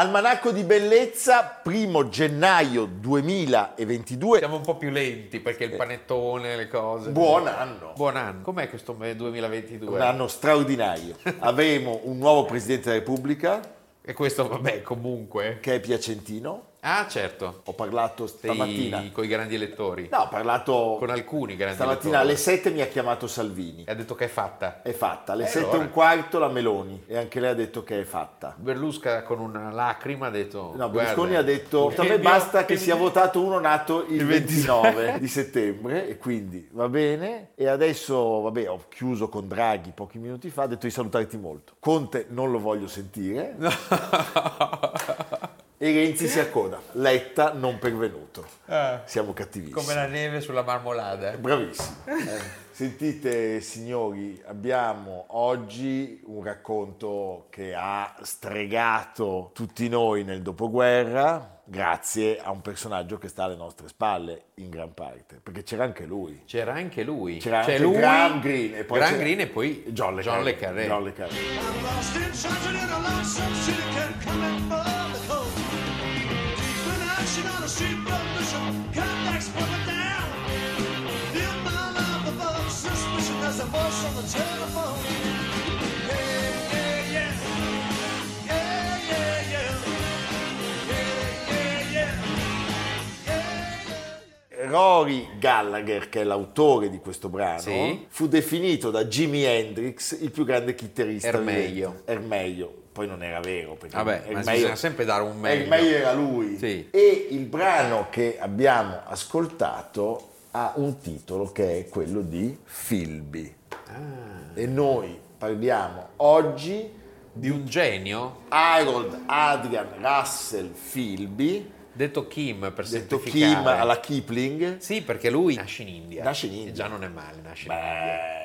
Almanacco di Bellezza, primo gennaio 2022. Siamo un po' più lenti perché il panettone, le cose. Buon anno. Buon anno. Com'è questo me- Un 2022? anno straordinario. Avremo un nuovo Presidente della Repubblica E questo, vabbè, comunque. che è piacentino. Ah, certo. Ho parlato stamattina. Con i grandi elettori. No, ho parlato Con alcuni grandi stamattina alle elettori. 7 mi ha chiamato Salvini. E ha detto che è fatta. È fatta. Alle E 7 e allora? un quarto la Meloni. E anche lei ha detto che è fatta. Berlusca con una lacrima ha detto... No, Berlusconi "Guarda, ha detto a me basta che sia votato uno nato il Il 29 di settembre e quindi va bene e adesso vabbè ho chiuso con Draghi pochi minuti fa ha detto di salutarti molto Conte non lo voglio sentire e Renzi si accoda Letta non pervenuto Ah, siamo cattivissimi come la neve sulla marmolada. Bravissimi. Eh, Sentite signori, abbiamo oggi un racconto che ha stregato tutti noi nel dopoguerra grazie a un personaggio che sta alle nostre spalle in gran parte, perché c'era anche lui. C'era anche lui. C'era C'è anche lui, Graham Greene e poi Graham Greene e poi John Le John Carré. Le Carré. John Le Carré. Rory Gallagher, che è l'autore di questo brano, Sì. fu definito da Jimi Hendrix il più grande chitarrista Er vivente. Poi non era vero. Perché Vabbè, ma meglio- bisogna sempre dare un meglio. Er meglio era lui. Sì. E il brano che abbiamo ascoltato ha un titolo che è quello di Philby. Ah. E noi parliamo oggi Di un genio, Harold Adrian Russell Philby, detto Kim per detto Kim alla Kipling. Sì, perché lui nasce in India. Nasce in India. E già non è male, nasce in India.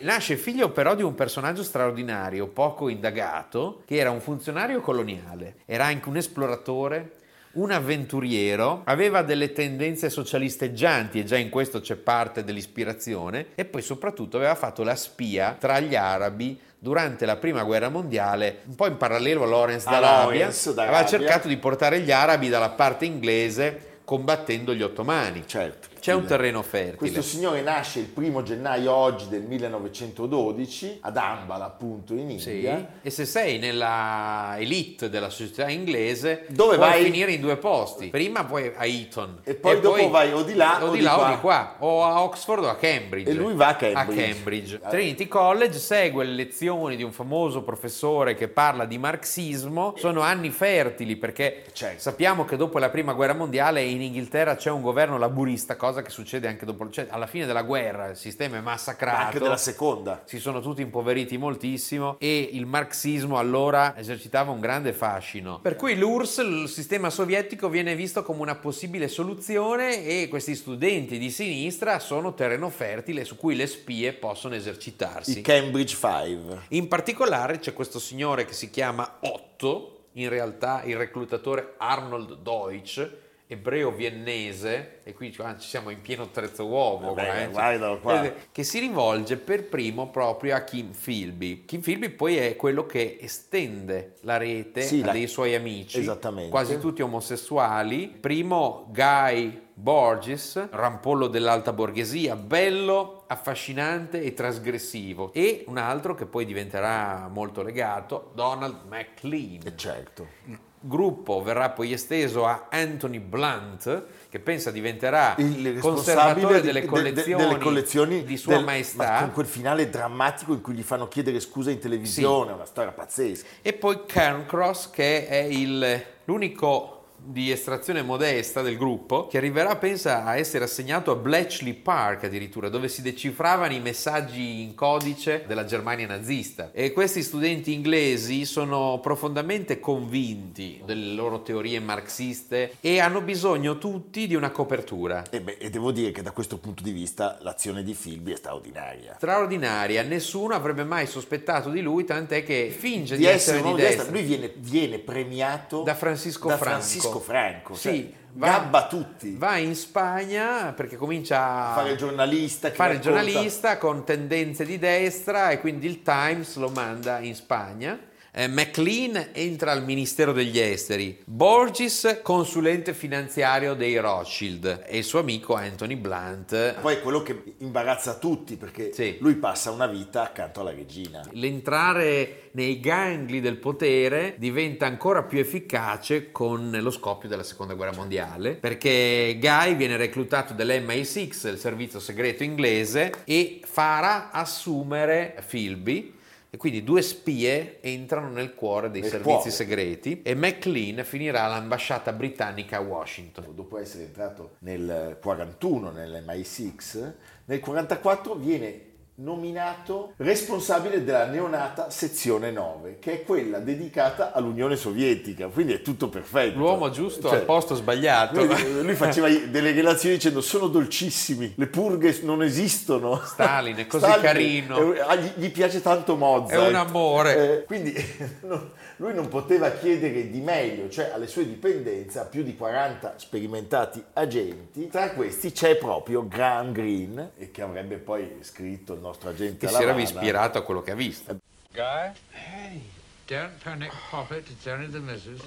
Nasce figlio però di un personaggio straordinario, poco indagato, che era un funzionario coloniale, era anche un esploratore, un avventuriero, aveva delle tendenze socialisteggianti e già in questo c'è parte dell'ispirazione e poi soprattutto aveva fatto la spia tra gli arabi durante la prima guerra mondiale, un po' in parallelo a Lawrence d'Arabia, Lawrence d'Arabia. aveva cercato di portare gli arabi dalla parte inglese combattendo gli ottomani. certo. C'è un terreno fertile. Questo signore nasce il primo gennaio oggi del 1912 ad Ambala, appunto in Sì, India. e se sei nella elite della società inglese, Dove vai? finire in due posti. Prima puoi a Eton E poi dopo vai o di là o o di là qua. o di qua, o a Oxford o a Cambridge. E lui va a Cambridge. Cambridge. Eh. Trinity College segue le lezioni di un famoso professore che parla di marxismo. Sono anni fertili perché Certo. sappiamo che dopo la prima guerra mondiale in Inghilterra c'è un governo laburista, cosa che succede anche dopo, cioè alla fine della guerra il sistema è massacrato. Anche della seconda. si sono tutti impoveriti moltissimo e il marxismo allora esercitava un grande fascino. Per cui l'URSS, il sistema sovietico, viene visto come una possibile soluzione e questi studenti di sinistra sono terreno fertile su cui le spie possono esercitarsi. I Cambridge Five. In particolare c'è questo signore che si chiama Otto, in realtà il reclutatore Arnold Deutsch, ebreo viennese, e qui qua ci siamo in pieno terzo uomo, Vabbè, qua, eh, guardalo qua. eh, che si rivolge per primo proprio a Kim Philby. Kim Philby poi è quello che estende la rete Sì, a la- dei suoi amici, Esattamente. quasi tutti omosessuali. Primo Guy Borges, rampollo dell'alta borghesia, bello, affascinante e trasgressivo. E un altro che poi diventerà molto legato, Donald MacLean. E certo. Il gruppo verrà poi esteso a Anthony Blunt, che pensa diventerà Il conservatore delle di- de- de- collezioni, delle collezioni di Sua del- Maestà. ma con quel finale drammatico in cui gli fanno chiedere scusa in televisione, è una storia pazzesca. E poi Cairncross che è il- l'unico di estrazione modesta del gruppo che arriverà, pensa, a essere assegnato a Bletchley Park addirittura, dove si decifravano i messaggi in codice della Germania nazista. E questi studenti inglesi sono profondamente convinti delle loro teorie marxiste e hanno bisogno tutti di una copertura. E, beh, e devo dire che da questo punto di vista l'azione di Philby è straordinaria. Straordinaria, nessuno avrebbe mai sospettato di lui, tant'è che finge di, Di essere essere di destra. destra, lui viene, viene premiato Da Francisco da Franco. Francisco Franco, Sì, cioè, va- gabba tutti. Va in Spagna perché comincia a fare il giornalista, fare il giornalista con tendenze di destra e quindi il Times lo manda in Spagna. Eh, McLean entra al Ministero degli Esteri, Borges consulente finanziario dei Rothschild e il suo amico Anthony Blunt. Poi è quello che imbarazza tutti perché Sì. lui passa una vita accanto alla regina. L'entrare nei gangli del potere diventa ancora più efficace con lo scoppio della seconda guerra mondiale perché Guy viene reclutato dall'MI6, il servizio segreto inglese, e farà assumere Philby. E quindi due spie entrano nel cuore dei Nel servizi cuore. segreti e McLean finirà all'ambasciata britannica a Washington. Dopo essere entrato nel 41 nell'MI6, nel 44 viene nominato responsabile della neonata sezione 9, che è quella dedicata all'Unione Sovietica, quindi è tutto perfetto. L'uomo giusto Cioè, al posto sbagliato. Lui, lui faceva delle relazioni dicendo sono dolcissimi, le purghe non esistono. Stalin è così Stalin carino. è- ah, gli, piace tanto Mozart. È un amore. Eh, quindi non- lui non poteva chiedere di meglio, cioè alle sue dipendenze, a più di 40 sperimentati agenti. Tra questi c'è proprio Graham Greene, e che avrebbe poi scritto il nostro agente che si era ispirato a quello che ha visto. Guy? Hey, don't panic, Pop it. It's only the missus.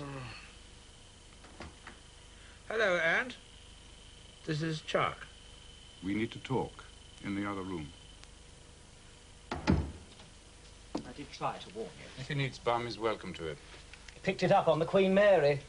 Hello, Aunt. This is Chuck. We need to talk in the other room. I did try to warn you. If he needs bum, he's welcome to it. Picked it up on the Queen Mary.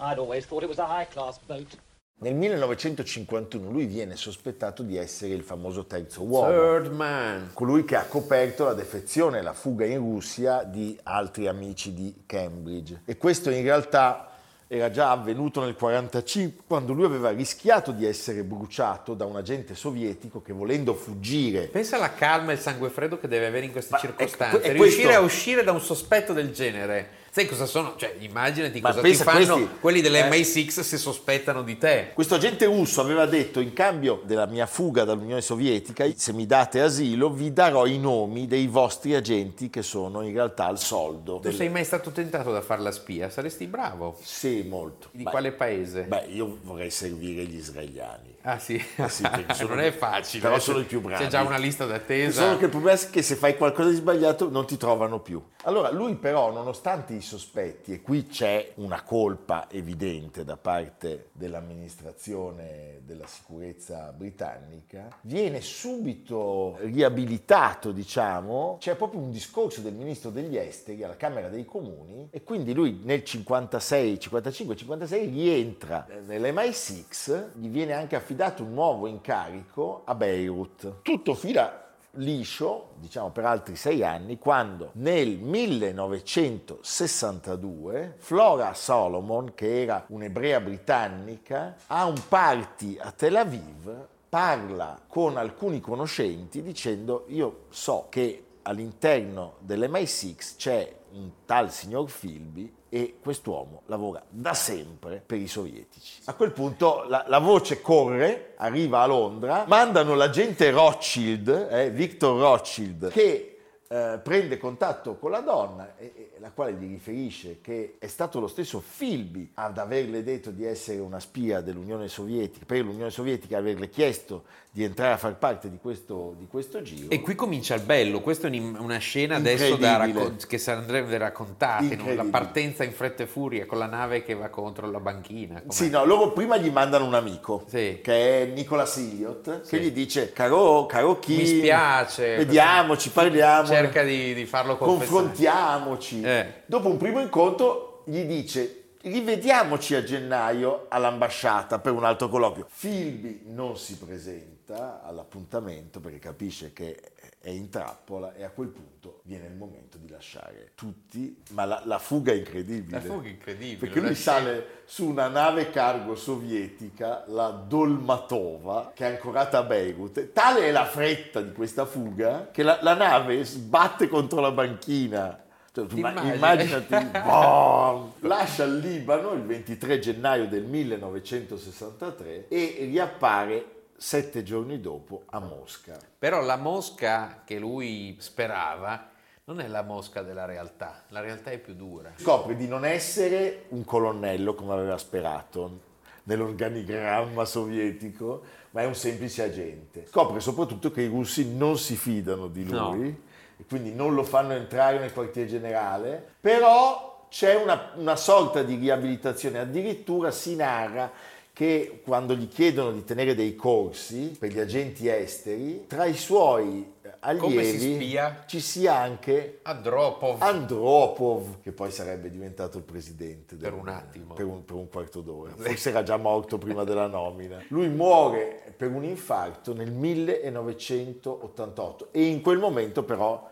I'd always thought it was a high-class boat. Nel 1951 lui viene sospettato di essere il famoso terzo uomo. Third man. colui che ha coperto la defezione e la fuga in Russia di altri amici di Cambridge. E questo in realtà era già avvenuto nel 1945, quando lui aveva rischiato di essere bruciato da un agente sovietico che volendo fuggire Pensa alla calma e il sangue freddo che deve avere in queste Ma è- circostanze. è Riuscire questo- a uscire da un sospetto del genere. Sai cosa sono? Cioè, immaginati Ma cosa ti fanno questi- quelli eh. dell'MI6 se sospettano di te. Questo agente russo aveva detto in cambio della mia fuga dall'Unione Sovietica, se mi date asilo vi darò i nomi dei vostri agenti che sono in realtà al soldo. Tu del- sei mai stato tentato da fare la spia? Saresti bravo. Sì, molto. Di Beh, quale paese? Beh, io vorrei servire gli israeliani. Ah sì, Eh sì, sono- non è facile. però eh, sono i più bravi. C'è già una lista d'attesa. Solo che il problema è che se fai qualcosa di sbagliato non ti trovano più. Allora lui però, nonostante i sospetti, e qui c'è una colpa evidente da parte dell'amministrazione della sicurezza britannica, viene subito riabilitato, diciamo. C'è proprio un discorso del ministro degli esteri alla Camera dei Comuni e quindi lui nel 56, 55, 56 rientra nell'MI6, gli viene anche affidato un nuovo incarico a Beirut. Tutto fila liscio, diciamo per altri sei anni, quando nel 1962 Flora Solomon, che era un'ebrea britannica, ha un party a Tel Aviv, parla con alcuni conoscenti dicendo io so che all'interno dell'MI6 c'è un tal signor Philby e quest'uomo lavora da sempre per i sovietici. A quel punto la, la voce corre, arriva a Londra, mandano l'agente Rothschild, eh, Victor Rothschild, che eh, prende contatto con la donna e, e la quale gli riferisce che è stato lo stesso Philby ad averle detto di essere una spia dell'Unione Sovietica, per l'Unione Sovietica averle chiesto di entrare a far parte di questo, di questo giro. E qui comincia il bello, questa è un- una scena adesso da Incredibile. raccon- che sarebbe raccontata, la partenza in fretta e furia con la nave che va contro la banchina. com'è? Sì, no, loro prima gli mandano un amico, Sì. che è Nicolas Elliott, Sì. che gli dice, caro, caro Kim, Mi spiace. vediamoci, parliamo, Cerca di, di farlo confessare. confrontiamoci. Eh. Dopo un primo incontro gli dice, rivediamoci a gennaio all'ambasciata per un altro colloquio. Filbi non si presenta all'appuntamento perché capisce che è in trappola e a quel punto viene il momento di lasciare tutti, ma la, la fuga è incredibile. La fuga è incredibile, Perché lui scena- sale su una nave cargo sovietica, la Dolmatova, che è ancorata a Beirut. Tale è la fretta di questa fuga che la, la nave sbatte contro la banchina. Cioè, immagini? immaginati, boom! lascia il Libano il 23 gennaio del 1963 e riappare sette giorni dopo a Mosca. Però la mosca che lui sperava non è la mosca della realtà, la realtà è più dura. Scopre di non essere un colonnello come aveva sperato nell'organigramma sovietico, ma è un semplice agente. Scopre soprattutto che i russi non si fidano di lui No. e quindi non lo fanno entrare nel quartier generale, però c'è una, una sorta di riabilitazione, addirittura si narra che quando gli chiedono di tenere dei corsi per gli agenti esteri, tra i suoi eh, si allievi spia? ci sia anche Andropov. Andropov, che poi sarebbe diventato il presidente Per del- un attimo. per un, per un quarto d'ora. Forse era già morto prima della nomina. Lui muore per un infarto nel 1988 e in quel momento però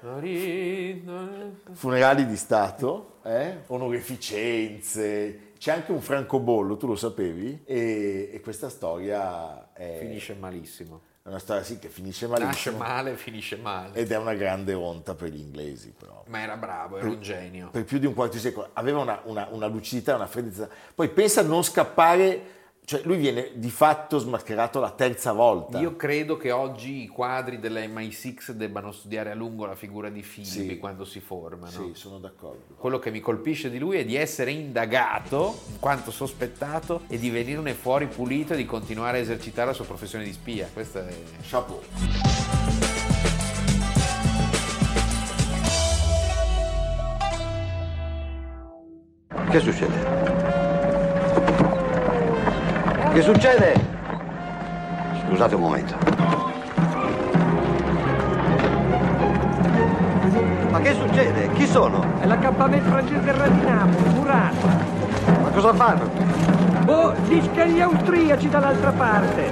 funerali di Stato, eh? onorificenze, c'è anche un francobollo, tu lo sapevi? E, e questa storia è Finisce malissimo. è una storia sì che finisce Nasce malissimo male, finisce male. ed è una grande onta per gli inglesi però. Ma era bravo, era un genio. per più di un quarto di secolo, aveva una, una- una lucidità, una freddezza. Poi pensa a non scappare, cioè lui viene di fatto smascherato la terza volta. Io credo che oggi i quadri della MI6 debbano studiare a lungo la figura di Filippi Sì. quando si formano. Sì, sono d'accordo. Quello che mi colpisce di lui è di essere indagato in quanto sospettato e di venirne fuori pulito e di continuare a esercitare la sua professione di spia. Questo è Chapeau. Che succede? Che succede? Scusate un momento. Ma che succede? Chi sono? È l'accampamento francese del Radinamo, murato. Ma cosa fanno? Boh, disca gli austriaci dall'altra parte.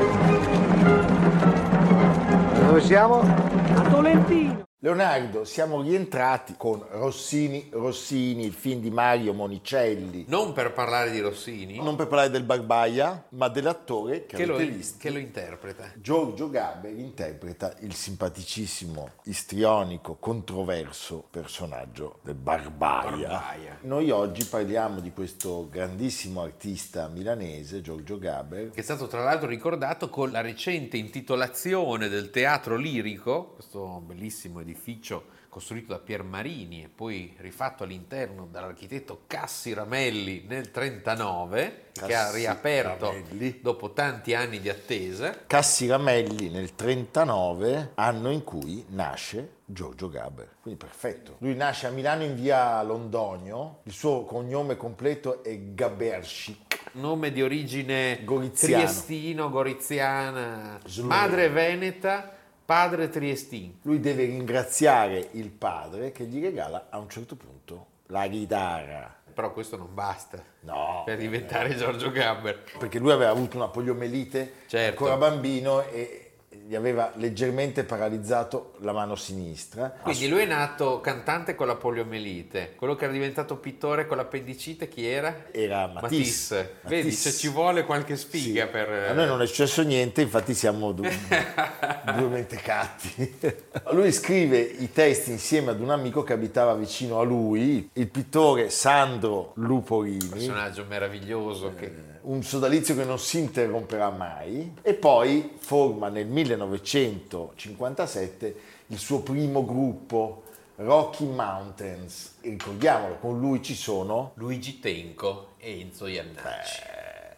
Dove siamo? A Tolentino. Leonardo, siamo rientrati con Rossini, Rossini, il film di Mario Monicelli. non per parlare di Rossini, Non per parlare del Barbaia, ma dell'attore che, che, lo, che lo interpreta. Giorgio Gaber interpreta il simpaticissimo, istrionico, controverso personaggio del Barbaia. Barbaia. Noi oggi parliamo di questo grandissimo artista milanese, Giorgio Gaber, Che è stato tra l'altro ricordato con la recente intitolazione del teatro lirico, questo bellissimo edificio costruito da Pier Marini e poi rifatto all'interno dall'architetto Cassi Ramelli nel 39, che ha riaperto Ramelli. dopo tanti anni di attesa. Cassi Ramelli nel 39, anno in cui nasce Giorgio Gaber. Quindi perfetto. Lui nasce a Milano in via Londonio, il suo cognome completo è Gabershik. Nome di origine Goriziano. triestino, goriziana, Sloveno. madre veneta, padre triestino. Lui deve ringraziare il padre che gli regala a un certo punto la chitarra. Però questo non basta No, per diventare Giorgio Gabber. perché lui aveva avuto una poliomelite Certo. ancora bambino e gli aveva leggermente paralizzato la mano sinistra. Quindi lui è nato cantante con la poliomelite, quello che era diventato pittore con l'appendicite chi era? Era Matisse. Vedi, Matisse. cioè, ci vuole qualche sfiga Sì. per... eh, A noi non è successo niente, infatti siamo du- due mentecatti. Lui scrive i testi insieme ad un amico che abitava vicino a lui, il pittore Sandro Luporini. personaggio meraviglioso che... un sodalizio che non si interromperà mai e poi forma nel 1957 il suo primo gruppo Rocky Mountains ricordiamolo con lui ci sono Luigi Tenco e Enzo Iannacci.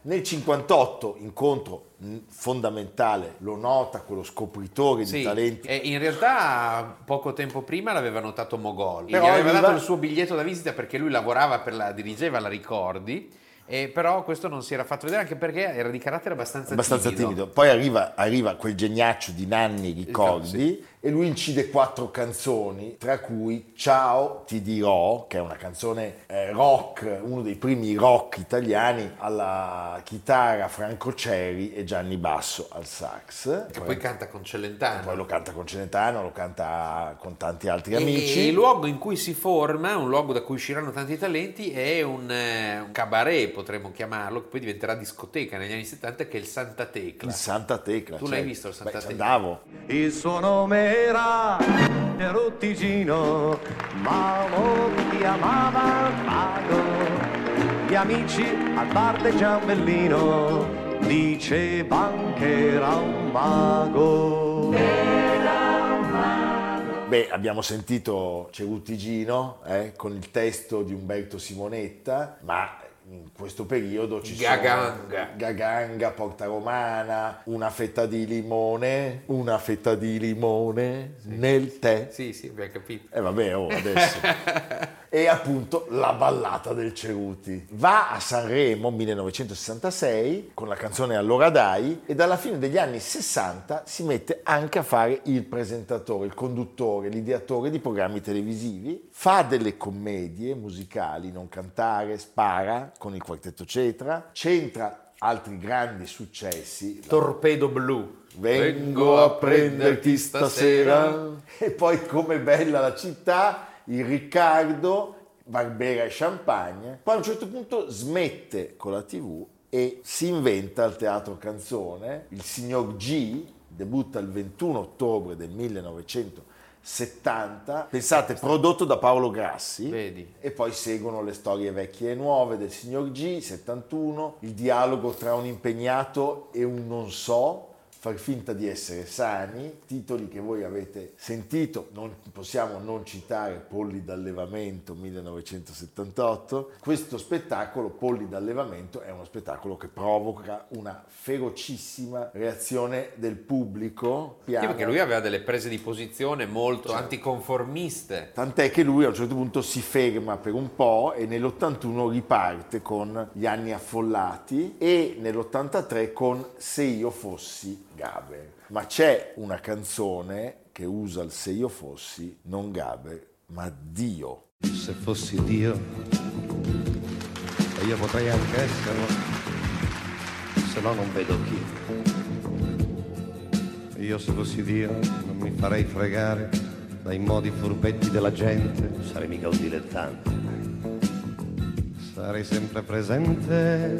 nel 58 incontro fondamentale lo nota quello scopritore di Sì, talenti e in realtà poco tempo prima l'aveva notato Mogol. Però Gli aveva arriva- dato il suo biglietto da visita perché lui lavorava per la, dirigeva la Ricordi E però questo non si era fatto vedere anche perché era di carattere abbastanza, abbastanza timido. Poi arriva, arriva quel geniaccio di Nanni Ricordi e lui incide quattro canzoni, tra cui Ciao ti dirò, che è una canzone eh, rock, uno dei primi rock italiani, alla chitarra Franco Ceri e Gianni Basso al sax. Che poi canta con Celentano. Poi lo canta con Celentano, lo canta con tanti altri amici. E il luogo in cui si forma, un luogo da cui usciranno tanti talenti, è un, eh, un cabaret, potremmo chiamarlo, che poi diventerà discoteca negli anni 70, che è il Santa Tecla. Il Santa Tecla. Tu l'hai certo. visto il Santa Beh, Tecla? andavo. Il suo nome era Rottigino, ma lo chiamava Mago. Gli amici al bar del Giambellino dicevano che era un mago. Beh, abbiamo sentito Cerutigino eh, con il testo di Umberto Simonetta, ma in questo periodo ci Gaganga. sono Gaganga, Porta Romana, una fetta di limone, una fetta di limone nel tè. Sì, sì, abbiamo capito. E vabbè, oh, adesso. e appunto la ballata del Ceruti. Va a Sanremo 1966 con la canzone Allora dai e dalla fine degli anni 60 si mette anche a fare il presentatore, il conduttore, l'ideatore di programmi televisivi. Fa delle commedie musicali, non cantare, spara con il quartetto Cetra, centra altri grandi successi. Torpedo blu. Vengo a prenderti stasera. E poi come bella la città, il Riccardo, Barbera e Champagne. Poi a un certo punto smette con la tv e si inventa il teatro canzone. Il signor G debutta il 21 ottobre del 1970. Pensate, prodotto da Paolo Grassi. Vedi. E poi seguono le storie vecchie e nuove del signor G, 71, il dialogo tra un impegnato e un non so, far finta di essere sani, titoli che voi avete sentito, non possiamo non citare Polli d'allevamento 1978. Questo spettacolo, Polli d'allevamento, è uno spettacolo che provoca una ferocissima reazione del pubblico. Sì, perché lui aveva delle prese di posizione molto anticonformiste. Tant'è che lui a un certo punto si ferma per un po' e nell'81 riparte con Gli anni affollati e nell'83 con Se io fossi Gaber. Ma c'è una canzone che usa il Se io fossi non Gaber, ma Dio. Se fossi Dio, e io potrei anche esserlo, se no non vedo chi. Io se fossi Dio non mi farei fregare dai modi furbetti della gente, sarei mica un dilettante. Sarei sempre presente,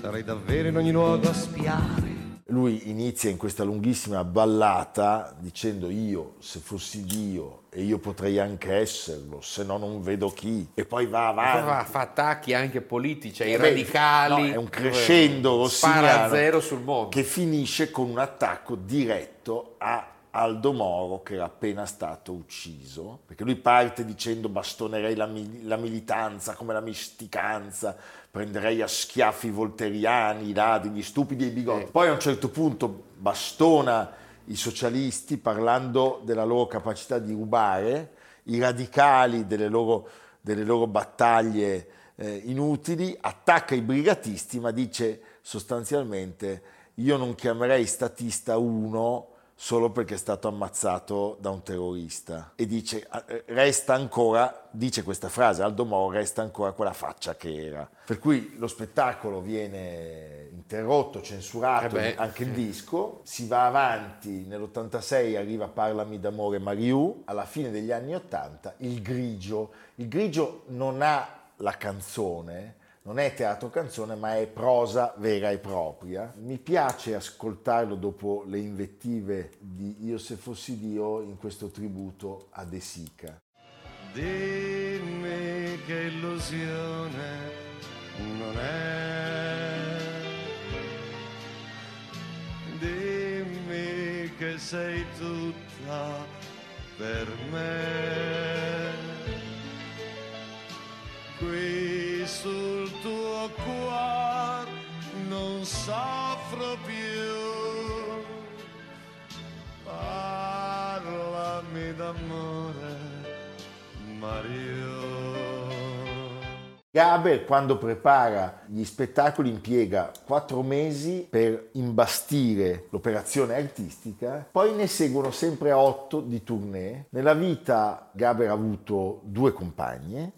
sarei davvero in ogni luogo a spiare. Lui inizia in questa lunghissima ballata dicendo io se fossi Dio e io potrei anche esserlo, se no non vedo chi. E poi va avanti. fa, fa attacchi anche politici, ai Eh radicali. no, è un crescendo Spara rossiniano a zero sul mondo. che finisce con un attacco diretto a Aldo Moro che era appena stato ucciso perché lui parte dicendo bastonerei la, mil- la militanza come la misticanza prenderei a schiaffi i volteriani i ladri, gli stupidi e i bigotti. Poi a un certo punto bastona i socialisti parlando della loro capacità di rubare i radicali delle loro, delle loro battaglie eh, inutili, attacca i brigatisti, ma dice sostanzialmente io non chiamerei statista uno solo perché è stato ammazzato da un terrorista. E dice eh, resta ancora dice questa frase Aldo Moro resta ancora quella faccia che era. Per cui lo spettacolo viene interrotto censurato Eh anche il disco. Si va avanti nell'86 arriva Parlami d'amore Mariù. Alla fine degli anni 80 il grigio. Il grigio non ha la canzone non è teatro canzone, ma è prosa vera e propria. Mi piace ascoltarlo dopo le invettive di Io se fossi Dio in questo tributo a De Sica. Dimmi che illusione non è. Dimmi che sei tutta per me. Qui sul tuo cuore non soffro più. Parlami d'amore, Mario. Gaber quando prepara gli spettacoli impiega quattro mesi per imbastire l'operazione artistica, poi ne seguono sempre otto di tournée. Nella vita Gaber ha avuto due compagne,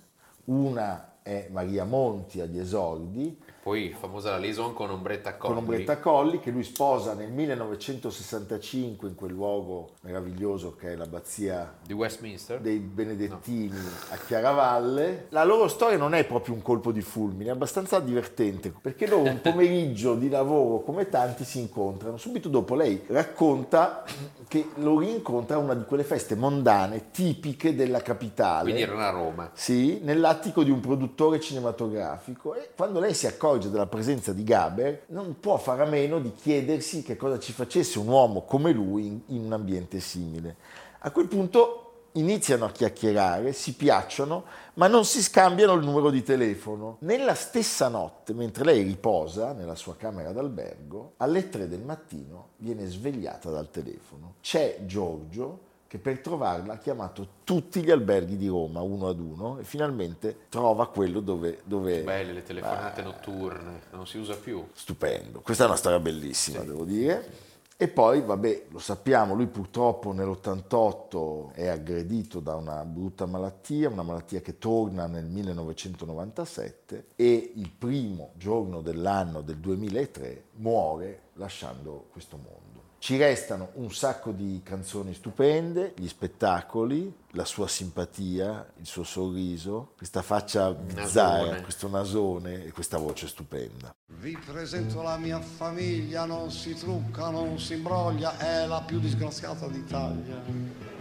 una è Maria Monti agli esordi, Poi famosa la liaison con Ombretta Colli. con Ombretta Colli che lui sposa nel 1965 in quel luogo meraviglioso che è l'abbazia di Westminster. dei Benedettini a Chiaravalle. La loro storia non è proprio un colpo di fulmine, è abbastanza divertente perché loro un pomeriggio di lavoro come tanti si incontrano. Subito dopo lei racconta che lo rincontra a una di quelle feste mondane tipiche della capitale. Quindi erano a Roma. Sì, nell'attico di un produttore cinematografico e quando lei si accorge della presenza di Gaber non può fare a meno di chiedersi che cosa ci facesse un uomo come lui in, in un ambiente simile. A quel punto iniziano a chiacchierare, si piacciono, ma non si scambiano il numero di telefono. Nella stessa notte, mentre lei riposa nella sua camera d'albergo, alle 3 del mattino viene svegliata dal telefono. C'è Giorgio che per trovarla ha chiamato tutti gli alberghi di Roma uno ad uno e finalmente trova quello dove... dove Belle le telefonate notturne, non si usa più. Stupendo, questa è una storia bellissima, devo dire. E poi, vabbè, lo sappiamo, lui purtroppo nell'88 è aggredito da una brutta malattia, una malattia che torna nel 1997 e il primo giorno dell'anno del 2003 muore lasciando questo mondo. Ci restano un sacco di canzoni stupende, gli spettacoli, la sua simpatia, il suo sorriso, questa faccia bizzarra, Nasone. questo nasone e questa voce stupenda. Vi presento la mia famiglia, non si trucca, non si imbroglia, è la più disgraziata d'Italia.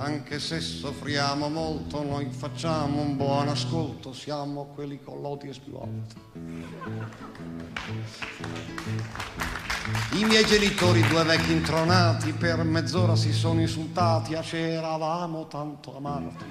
Anche se soffriamo molto, noi facciamo un buon ascolto, siamo quelli con lodi e spilotti. I miei genitori, due vecchi intronati, per mezz'ora si sono insultati, a c'eravamo tanto amati.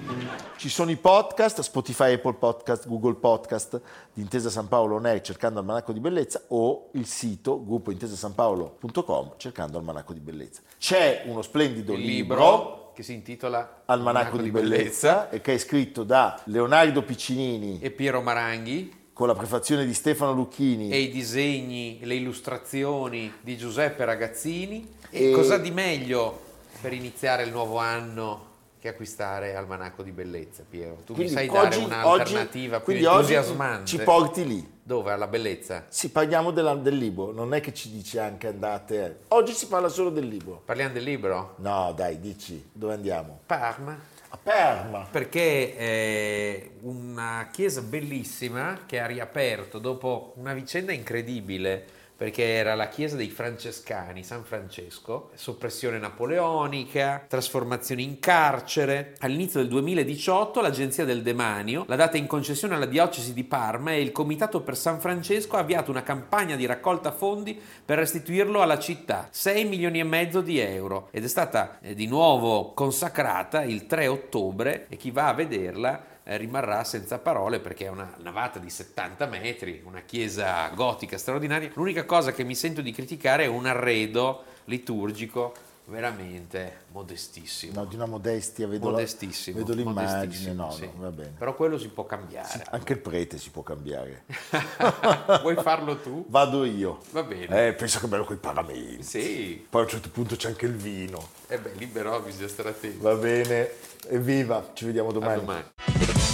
Ci sono i podcast, Spotify, Apple Podcast, Google Podcast di Intesa San Paolo On Air cercando Almanacco di Bellezza o il sito gruppointesasanpaolo.com cercando Almanacco di Bellezza. C'è uno splendido Il libro, libro che si intitola Almanacco di Bellezza e che è scritto da Leonardo Piccinini e Piero Maranghi con la prefazione di Stefano Lucchini e i disegni, le illustrazioni di Giuseppe Ragazzini. E, E- cosa di meglio per iniziare il nuovo anno che acquistare Almanacco di Bellezza, Piero? Tu Quindi mi sai dare oggi- un'alternativa oggi- più quindi oggi entusiasmante? ci porti lì. Dove? Alla bellezza? Sì, parliamo della- del libro, non è che ci dici anche andate. eh. Oggi si parla solo del libro. Parliamo del libro? No, dai, dici, dove andiamo? Parma. A Perma. Perché è una chiesa bellissima che ha riaperto dopo una vicenda incredibile, perché era la chiesa dei francescani, San Francesco, soppressione napoleonica, trasformazione in carcere. All'inizio del 2018 l'Agenzia del Demanio l'ha data in concessione alla diocesi di Parma e il Comitato per San Francesco ha avviato una campagna di raccolta fondi per restituirlo alla città, 6 milioni e mezzo di euro ed è stata eh, di nuovo consacrata il 3 ottobre e chi va a vederla rimarrà senza parole perché è una navata di 70 metri, una chiesa gotica straordinaria. L'unica cosa che mi sento di criticare è un arredo liturgico veramente modestissimo. No, di una modestia, vedo, la- modestissimo. vedo l'immagine, modestissimo, no, sì. no, va bene. Però quello si può cambiare. Anche il prete si può cambiare. Vuoi farlo tu? Vado io. Va bene. Eh, penso che bello quei paramenti. Sì, Poi a un certo punto c'è anche il vino. e beh, libero bisogna stare attenti. Va bene. Evviva, ci vediamo A domani. domani.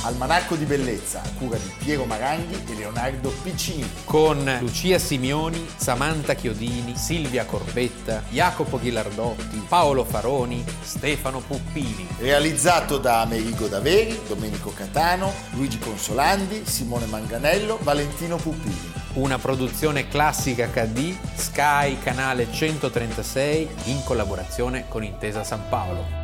Almanacco di bellezza, a cura di Piero Maranghi e Leonardo Piccini. con Lucia Simioni, Samantha Chiodini, Silvia Corbetta, Jacopo Ghilardotti, Paolo Faroni, Stefano Puppini. Realizzato da Amerigo Daveri, Domenico Catano, Luigi Consolandi, Simone Manganello, Valentino Puppini. Una produzione classica HD, Sky Canale 136 in collaborazione con Intesa San Paolo.